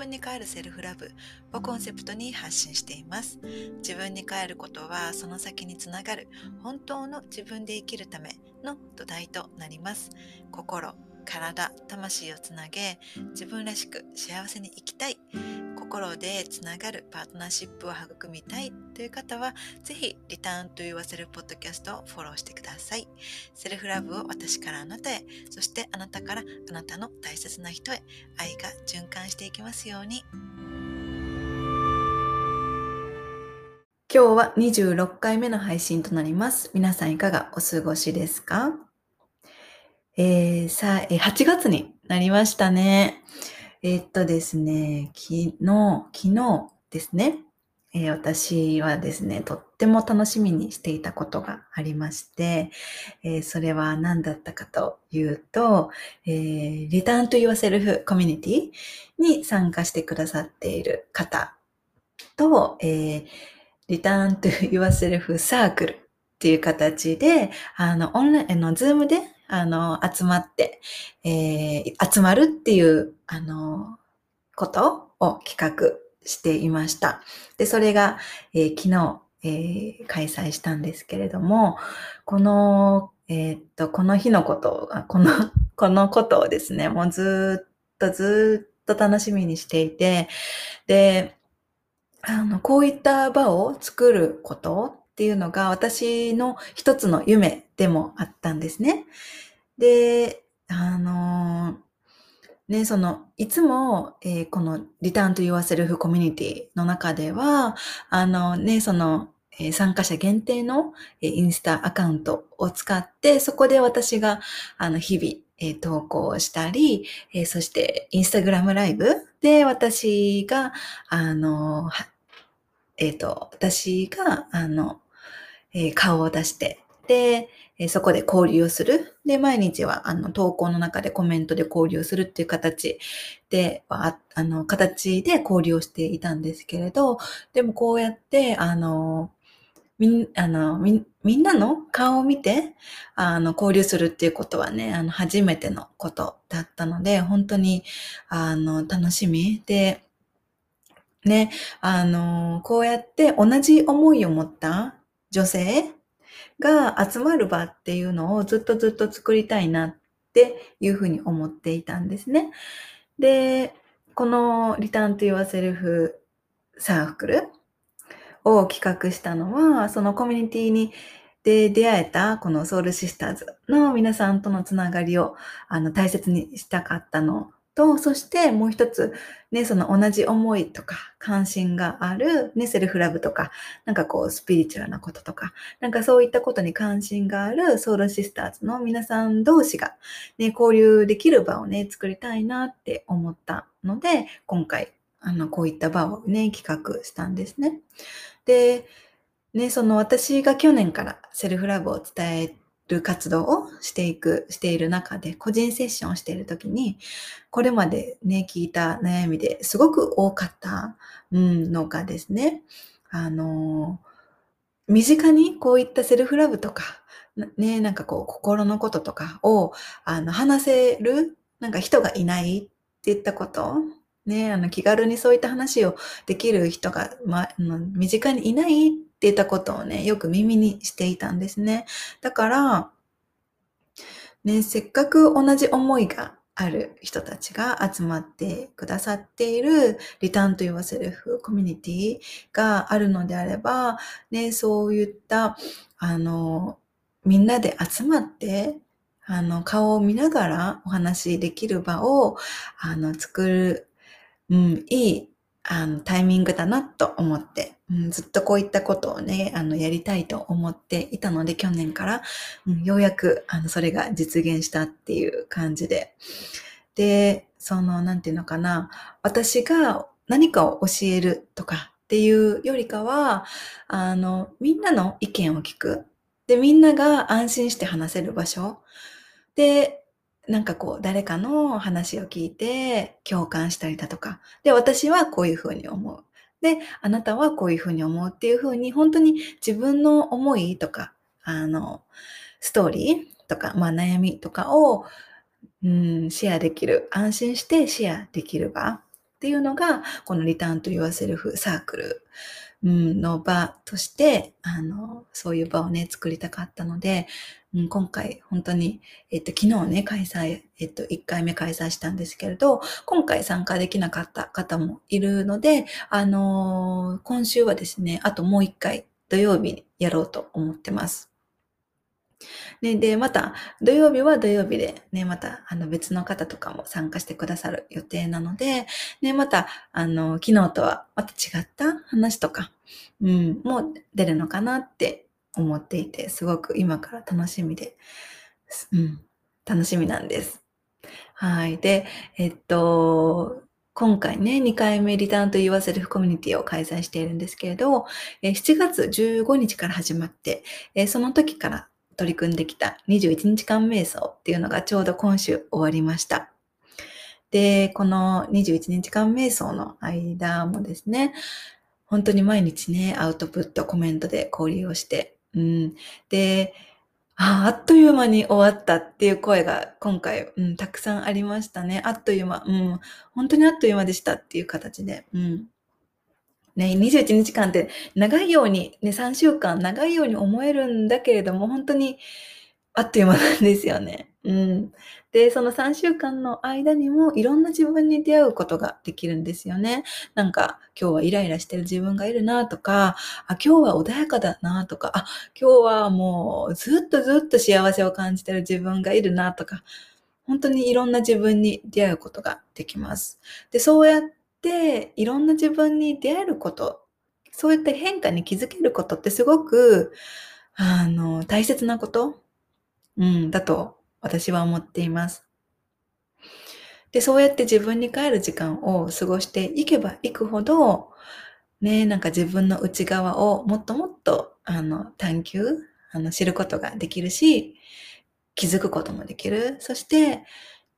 分に帰るセルフラブをコンセプトに発信しています。自分に帰ることはその先につながる本当の自分で生きるための土台となります。心、体、魂をつなげ自分らしく幸せに生きたい。心でつながるパートナーシップを育みたいという方は、ぜひ、リターンと言わせるポッドキャストをフォローしてください。セルフラブを私からあなたへ、そしてあなたからあなたの大切な人へ、愛が循環していきますように。今日は26回目の配信となります。皆さんいかがお過ごしですか？えー、さあ、8月になりましたね。えー、っとですね、昨日、昨日ですね、え、私はですね、とっても楽しみにしていたことがありまして、え、それは何だったかというと、えー、リターンと言わせるコミュニティに参加してくださっている方と、え、リターンと言わせるサークルっていう形で、あの、オンライン、の、ズームであの、集まって、えー、集まるっていう、あの、ことを企画していました。で、それが、えー、昨日、えー、開催したんですけれども、この、えー、っと、この日のことが、この、このことをですね、もうずっとずっと楽しみにしていて、で、あの、こういった場を作ることっていうのが私の一つの夢でもあったんですね。で、あのね、その、いつも、えー、このリターンと言わせるフコミュニティの中では、あのね、その、え、参加者限定の、え、インスタアカウントを使って、そこで私が、あの、日々、え、投稿したり、え、そして、インスタグラムライブで私が、あの、えっ、ー、と、私が、あの、えー、顔を出して、で、えー、そこで交流をする。で、毎日は、あの、投稿の中でコメントで交流するっていう形で、ああの、形で交流をしていたんですけれど、でもこうやって、あの、みん、あの、み、みんなの顔を見て、あの、交流するっていうことはね、あの、初めてのことだったので、本当に、あの、楽しみで、ね、あの、こうやって同じ思いを持った女性が集まる場っていうのをずっとずっと作りたいなっていうふうに思っていたんですね。で、このリターンと言わせるフサークルを企画したのは、そのコミュニティにで出会えたこのソウルシスターズの皆さんとのつながりをあの大切にしたかったのと、そしてもう一つ、ね、その同じ思いとか関心がある、ね、セルフラブとか、なんかこうスピリチュアルなこととか、なんかそういったことに関心があるソウルシスターズの皆さん同士が、ね、交流できる場をね、作りたいなって思ったので、今回、あの、こういった場をね、企画したんですね。で、ね、その私が去年からセルフラブを伝える活動をしていく、している中で、個人セッションをしているときに、これまでね、聞いた悩みですごく多かった、うん、のがですね、あの、身近にこういったセルフラブとか、ね、なんかこう、心のこととかを、あの、話せる、なんか人がいないって言ったこと、ね、あの、気軽にそういった話をできる人が、ま、身近にいないっって言ったことをね、よく耳にしていたんですね。だから、ね、せっかく同じ思いがある人たちが集まってくださっているリターンと言わせるコミュニティがあるのであれば、ね、そういった、あの、みんなで集まって、あの、顔を見ながらお話しできる場を、あの、作る、うん、いい、あの、タイミングだなと思って、うん、ずっとこういったことをね、あの、やりたいと思っていたので、去年から、うん、ようやく、あの、それが実現したっていう感じで。で、その、なんていうのかな、私が何かを教えるとかっていうよりかは、あの、みんなの意見を聞く。で、みんなが安心して話せる場所。で、なんかこう、誰かの話を聞いて共感したりだとか。で、私はこういうふうに思う。で、あなたはこういうふうに思うっていうふうに、本当に自分の思いとか、あの、ストーリーとか、まあ悩みとかを、うん、シェアできる、安心してシェアできる場っていうのが、このリターンと言わせるサークル、うん、の場として、あの、そういう場をね、作りたかったので、うん、今回本当に、えっと、昨日ね、開催、えっと、1回目開催したんですけれど、今回参加できなかった方もいるので、あのー、今週はですね、あともう1回土曜日にやろうと思ってます。ね、で、また、土曜日は土曜日で、ね、また、あの、別の方とかも参加してくださる予定なので、ね、また、あの、昨日とはまた違った話とか、うん、もう出るのかなって思っていて、すごく今から楽しみで、うん、楽しみなんです。はい。で、えっと、今回ね、2回目リターンと言わせるコミュニティを開催しているんですけれど、7月15日から始まって、その時から取り組んできた21日間瞑想っていうのがちょうど今週終わりました。で、この21日間瞑想の間もですね、本当に毎日ね、アウトプット、コメントで交流をして、うん。で、ああっという間に終わったっていう声が今回、うん、たくさんありましたね。あっという間、うん、本当にあっという間でしたっていう形で、うん。ね、21日間って長いように、ね、3週間長いように思えるんだけれども、本当にあっという間なんですよね。うん。で、その3週間の間にもいろんな自分に出会うことができるんですよね。なんか、今日はイライラしてる自分がいるなとか、あ、今日は穏やかだなとか、あ、今日はもうずっとずっと幸せを感じてる自分がいるなとか、本当にいろんな自分に出会うことができます。で、そうやっていろんな自分に出会えること、そういった変化に気づけることってすごく、あの、大切なことうん、だと私は思っています。で、そうやって自分に帰る時間を過ごしていけばいくほど、ね、なんか自分の内側をもっともっと、あの、探求、あの、知ることができるし、気づくこともできる。そして、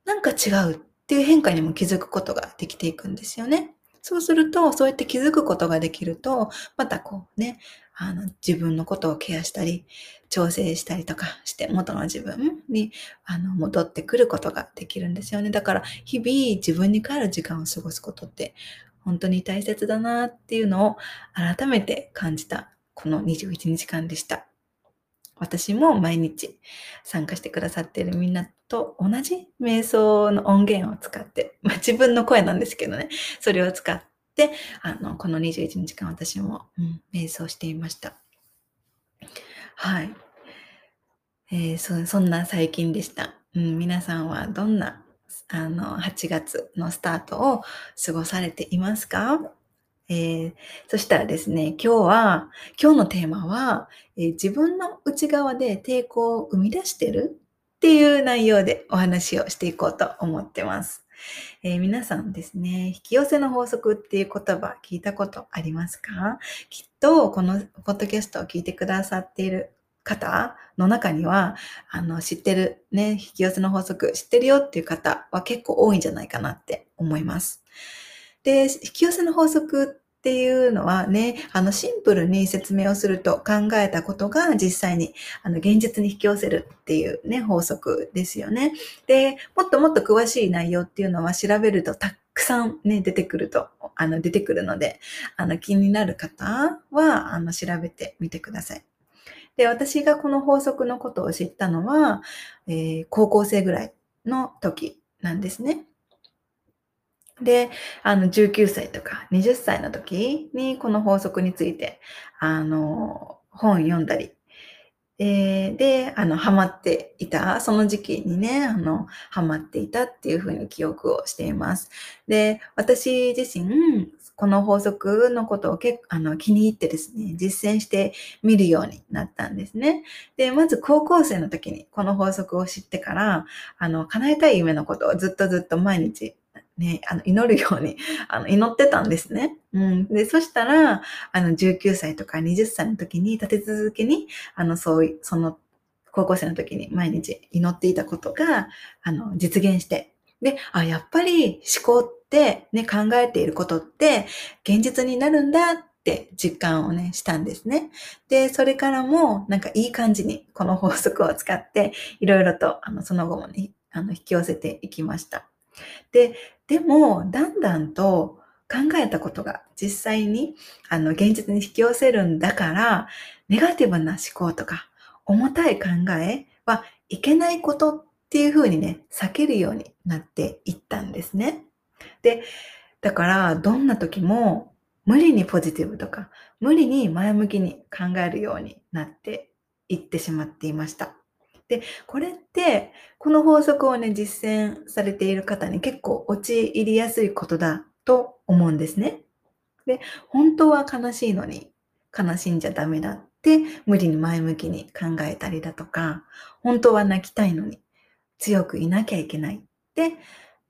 なんか違うっっていう変化にも気づくことができていくんですよね。そうすると、そうやって気づくことができると、またこうね、あの、自分のことをケアしたり、調整したりとかして、元の自分に、あの、戻ってくることができるんですよね。だから、日々自分に帰る時間を過ごすことって、本当に大切だなっていうのを改めて感じた、この21日間でした。私も毎日参加してくださっているみんなと同じ瞑想の音源を使って、まあ、自分の声なんですけどね、それを使って、あの、この21日間私も、うん、瞑想していました。はい。えー、そそんな最近でした。うん、皆さんはどんなあの8月のスタートを過ごされていますか？えー、そしたらですね、今日は、今日のテーマは、えー、自分の内側で抵抗を生み出してるっていう内容でお話をしていこうと思ってます。えー、皆さんですね、引き寄せの法則っていう言葉聞いたことありますか？きっとこのポッドキャストを聞いてくださっている方の中には、あの、知ってるね、引き寄せの法則知ってるよっていう方は結構多いんじゃないかなって思います。で、引き寄せの法則っていうのはね、あの、シンプルに説明をすると考えたことが実際に、あの、現実に引き寄せるっていうね、法則ですよね。で、もっともっと詳しい内容っていうのは調べるとたくさんね、出てくると、あの、出てくるので、あの、気になる方は、あの、調べてみてください。で、私がこの法則のことを知ったのは、えー、高校生ぐらいの時なんですね。で、あの、19歳とか20歳の時にこの法則について、あの、本読んだり、えー、で、あの、ハマっていた、その時期にね、あの、ハマっていたっていうふうに記憶をしています。で、私自身、この法則のことを結構あの気に入ってですね、実践してみるようになったんですね。で、まず高校生の時にこの法則を知ってから、あの、叶えたい夢のことをずっとずっと毎日ね、あの、祈るように、あの、祈ってたんですね。うん。で、そしたら、あの、19歳とか20歳の時に立て続けに、あの、そうい、その、高校生の時に毎日祈っていたことが、あの、実現して、で、あ、やっぱり思考ってね、考えていることって現実になるんだって実感をね、したんですね。で、それからもなんかいい感じにこの法則を使っていろいろとあのその後もね、あの引き寄せていきました。で、でも、だんだんと考えたことが実際にあの現実に引き寄せるんだから、ネガティブな思考とか重たい考えはいけないことっていうふうにね、避けるようになっていったんですね。で、だからどんな時も無理にポジティブとか無理に前向きに考えるようになっていってしまっていました。で、これって、この法則をね、実践されている方に結構陥りやすいことだと思うんですね。で、本当は悲しいのに、悲しんじゃダメだって無理に前向きに考えたりだとか、本当は泣きたいのに強くいなきゃいけないって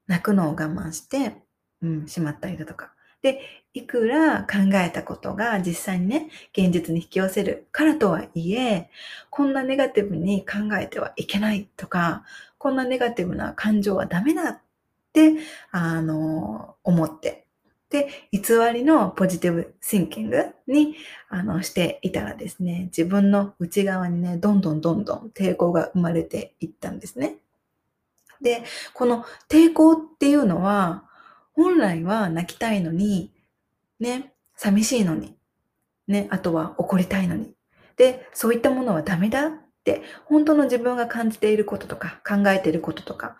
泣くのを我慢して、うん、しまったりだとか。で、いくら考えたことが実際にね、現実に引き寄せるからとはいえ、こんなネガティブに考えてはいけないとか、こんなネガティブな感情はダメだって、あの、思って、で、偽りのポジティブシンキングにあのしていたらですね、自分の内側にね、どんどんどんどん抵抗が生まれていったんですね。で、この抵抗っていうのは、本来は泣きたいのに、ね、寂しいのに、ね、あとは怒りたいのに。で、そういったものはダメだって、本当の自分が感じていることとか、考えていることとか、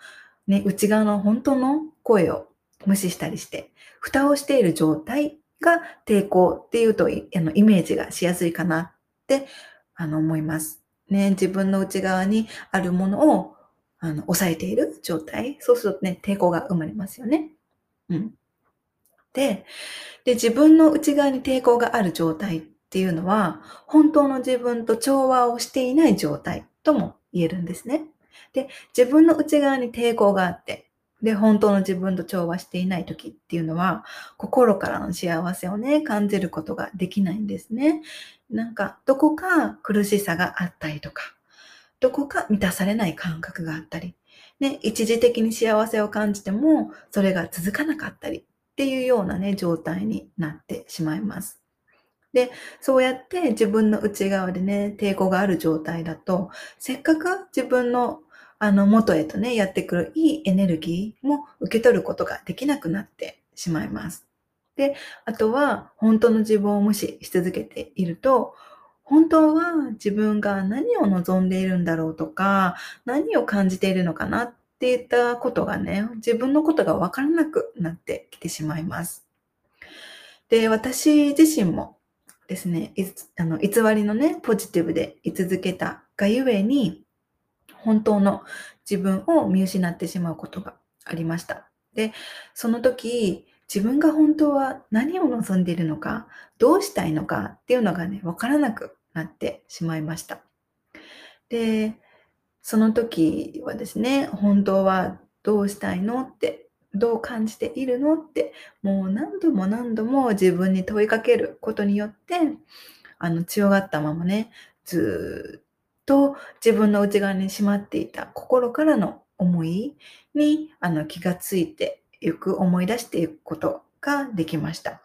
ね、内側の本当の声を無視したりして、蓋をしている状態が抵抗っていうと、あのイメージがしやすいかなってあの思います。ね、自分の内側にあるものをあの抑えている状態。そうするとね、抵抗が生まれますよね。うん。で、自分の内側に抵抗がある状態っていうのは、本当の自分と調和をしていない状態とも言えるんですね。で、自分の内側に抵抗があって、で、本当の自分と調和していない時っていうのは、心からの幸せをね、感じることができないんですね。なんか、どこか苦しさがあったりとか、どこか満たされない感覚があったり、ね、一時的に幸せを感じても、それが続かなかったりっていうようなね、状態になってしまいます。で、そうやって自分の内側でね、抵抗がある状態だと、せっかく自分のあの元へとね、やってくるいいエネルギーも受け取ることができなくなってしまいます。で、あとは本当の自分を無視し続けていると、本当は自分が何を望んでいるんだろうとか、何を感じているのかなっていたことがね、自分のことがわからなくなってきてしまいます。で、私自身もですね、あの偽りのね、ポジティブで居続けたがゆえに、本当の自分を見失ってしまうことがありました。で、その時、自分が本当は何を望んでいるのか、どうしたいのかっていうのがね、わからなくなってしまいました。で、その時はですね、本当はどうしたいの？って、どう感じているの？って、もう何度も何度も自分に問いかけることによって、あの、強がったままね、ずっと自分の内側にしまっていた心からの思いにあの気がついていく、思い出していくことができました。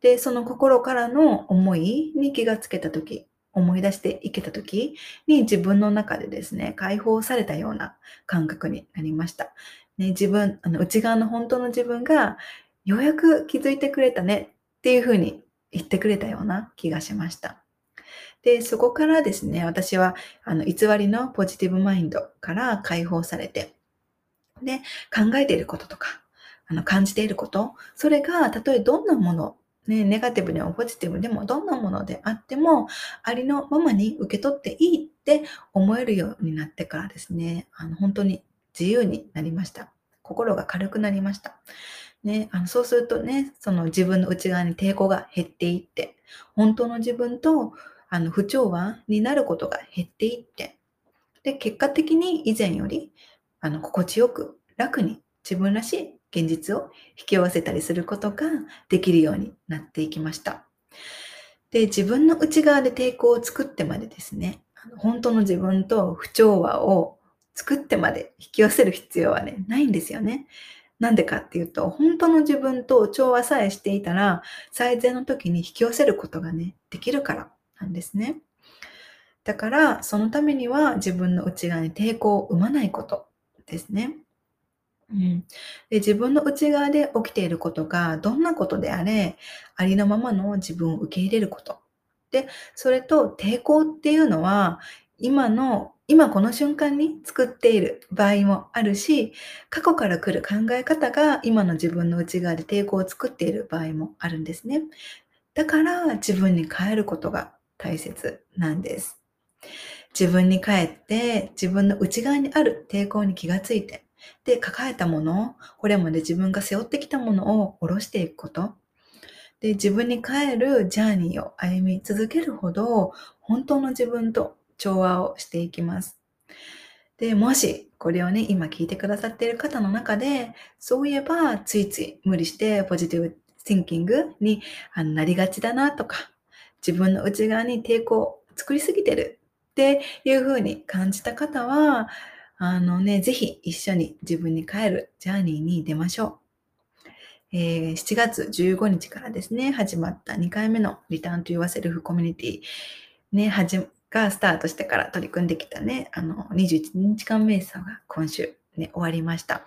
で、その心からの思いに気がつけたとき、思い出していけたときに自分の中でですね、解放されたような感覚になりました。ね、自分、あの内側の本当の自分がようやく気づいてくれたねっていうふうに言ってくれたような気がしました。で、そこからですね、私はあの偽りのポジティブマインドから解放されて、で、考えていることとか、あの感じていること、それがたとえどんなものね、ネガティブでもポジティブでもどんなものであっても、ありのままに受け取っていいって思えるようになってからですね、あの本当に自由になりました。心が軽くなりました。ね、あのそうするとね、その自分の内側に抵抗が減っていって、本当の自分とあの不調和になることが減っていって、で、結果的に以前よりあの心地よく楽に自分らしい現実を引き合わせたりすることができるようになっていきました。で、自分の内側で抵抗を作ってまでですね、本当の自分と不調和を作ってまで引き寄せる必要はね、ないんですよね。なんでかっていうと、本当の自分と調和さえしていたら、最善の時に引き寄せることがね、できるからなんですね。だから、そのためには自分の内側に抵抗を生まないことですね。うん、で自分の内側で起きていることがどんなことであれ、ありのままの自分を受け入れること。で、それと抵抗っていうのは、今の、今この瞬間に作っている場合もあるし、過去から来る考え方が今の自分の内側で抵抗を作っている場合もあるんですね。だから自分に変えることが大切なんです。自分に帰って自分の内側にある抵抗に気がついて、で、抱えたもの、これまで自分が背負ってきたものを下ろしていくこと。で、自分に帰るジャーニーを歩み続けるほど、本当の自分と調和をしていきます。で、もし、これをね、今聞いてくださっている方の中で、そういえば、ついつい無理してポジティブシンキングになりがちだなとか、自分の内側に抵抗を作りすぎてるっていう風に感じた方は、あのね、ぜひ一緒に自分に帰るジャーニーに出ましょう。えー、7月15日からですね、始まった2回目のリターンと言わせるコミュニティ、ね、はじ、がスタートしてから取り組んできたね、あの、21日間瞑想が今週ね、終わりました。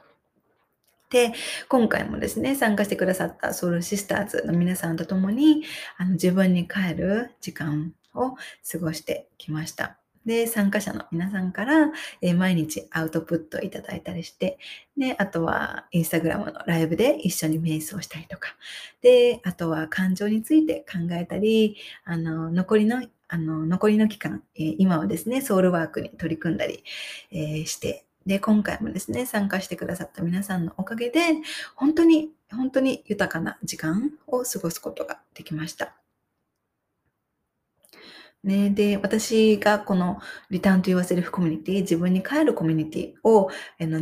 で、今回もですね、参加してくださったソウルシスターズの皆さんと共に、あの自分に帰る時間を過ごしてきました。で、参加者の皆さんから、え、毎日アウトプットいただいたりして、で、あとはインスタグラムのライブで一緒に瞑想したりとか、で、あとは感情について考えたり、あの、残りのあの、残りの期間、え、今はですね、ソウルワークに取り組んだり、え、して、で、今回もですね、参加してくださった皆さんのおかげで、本当に、本当に豊かな時間を過ごすことができました。ね、で、私がこのリターンと言わせるコミュニティ、自分に帰るコミュニティを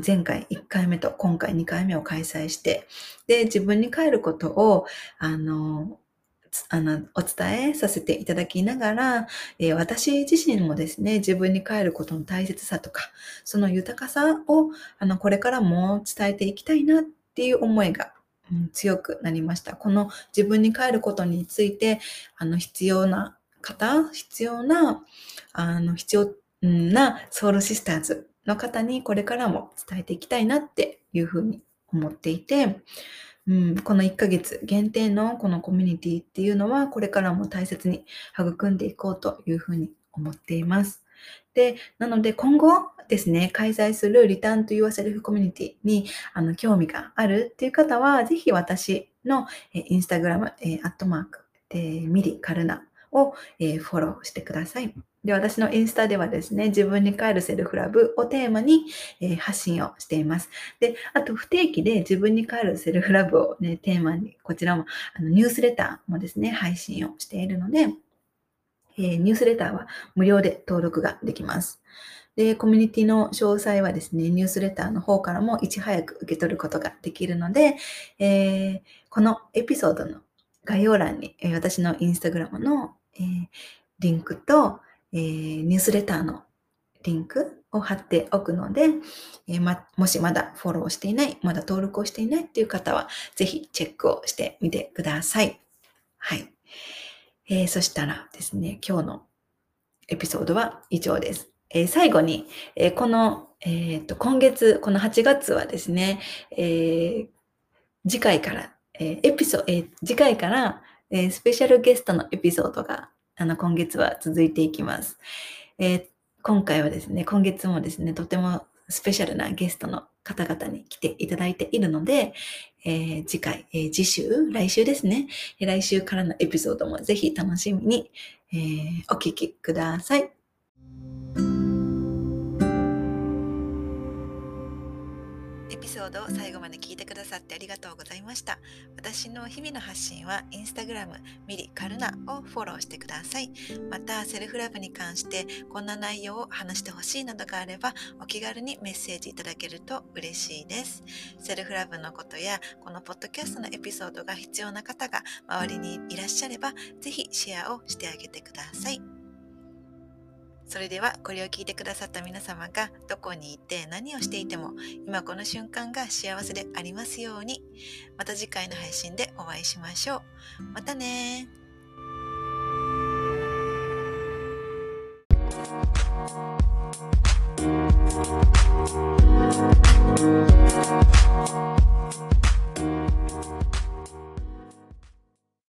前回1回目と今回2回目を開催して、で、自分に帰ることを、あの、あの、お伝えさせていただきながら、えー、私自身もですね、自分に帰ることの大切さとか、その豊かさを、あの、これからも伝えていきたいなっていう思いが、うん、強くなりました。この自分に帰ることについて、あの、必要な方、必要な、あの、必要なソウルシスターズの方にこれからも伝えていきたいなっていうふうに思っていて、うん、この1ヶ月限定のこのコミュニティっていうのはこれからも大切に育んでいこうというふうに思っています。で、なので今後ですね、開催するリターンと言わせるコミュニティにあの興味があるっていう方は、ぜひ私のインスタグラム、えアットマーク、えミリカルナを、えフォローしてください。で、私のインスタではですね、自分に帰るセルフラブをテーマに、えー、発信をしています。で、あと不定期で自分に帰るセルフラブをね、テーマに、こちらもあのニュースレターもですね、配信をしているので、えー、ニュースレターは無料で登録ができます。で、コミュニティの詳細はですね、ニュースレターの方からもいち早く受け取ることができるので、えー、このエピソードの概要欄に、え私のインスタグラムの、えリンクと、えー、ニュースレターのリンクを貼っておくので、え、ま、もしまだフォローしていない、まだ登録をしていないっていう方は、ぜひチェックをしてみてください。はい。えー、そしたらですね、今日のエピソードは以上です。えー、最後に、えー、この、えっと、今月、この8月はですね、え次回から、えエピソード、え次回から、えスペシャルゲストのエピソードがあの、今月は続いていきます。えー、今回はですね、今月もですね、とてもスペシャルなゲストの方々に来ていただいているので、えー、次回、えー、次週、来週ですね、来週からのエピソードもぜひ楽しみに、えー、お聞きください。ピソードを最後まで聞いてくださってありがとうございました。私の日々の発信はインスタグラムミリカルナをフォローしてください。また、セルフラブに関してこんな内容を話してほしいなどがあればお気軽にメッセージいただけると嬉しいです。セルフラブのことやこのポッドキャストのエピソードが必要な方が周りにいらっしゃればぜひシェアをしてあげてください。それではこれを聞いてくださった皆様がどこにいて何をしていても今この瞬間が幸せでありますようにまた次回の配信でお会いしましょう。またね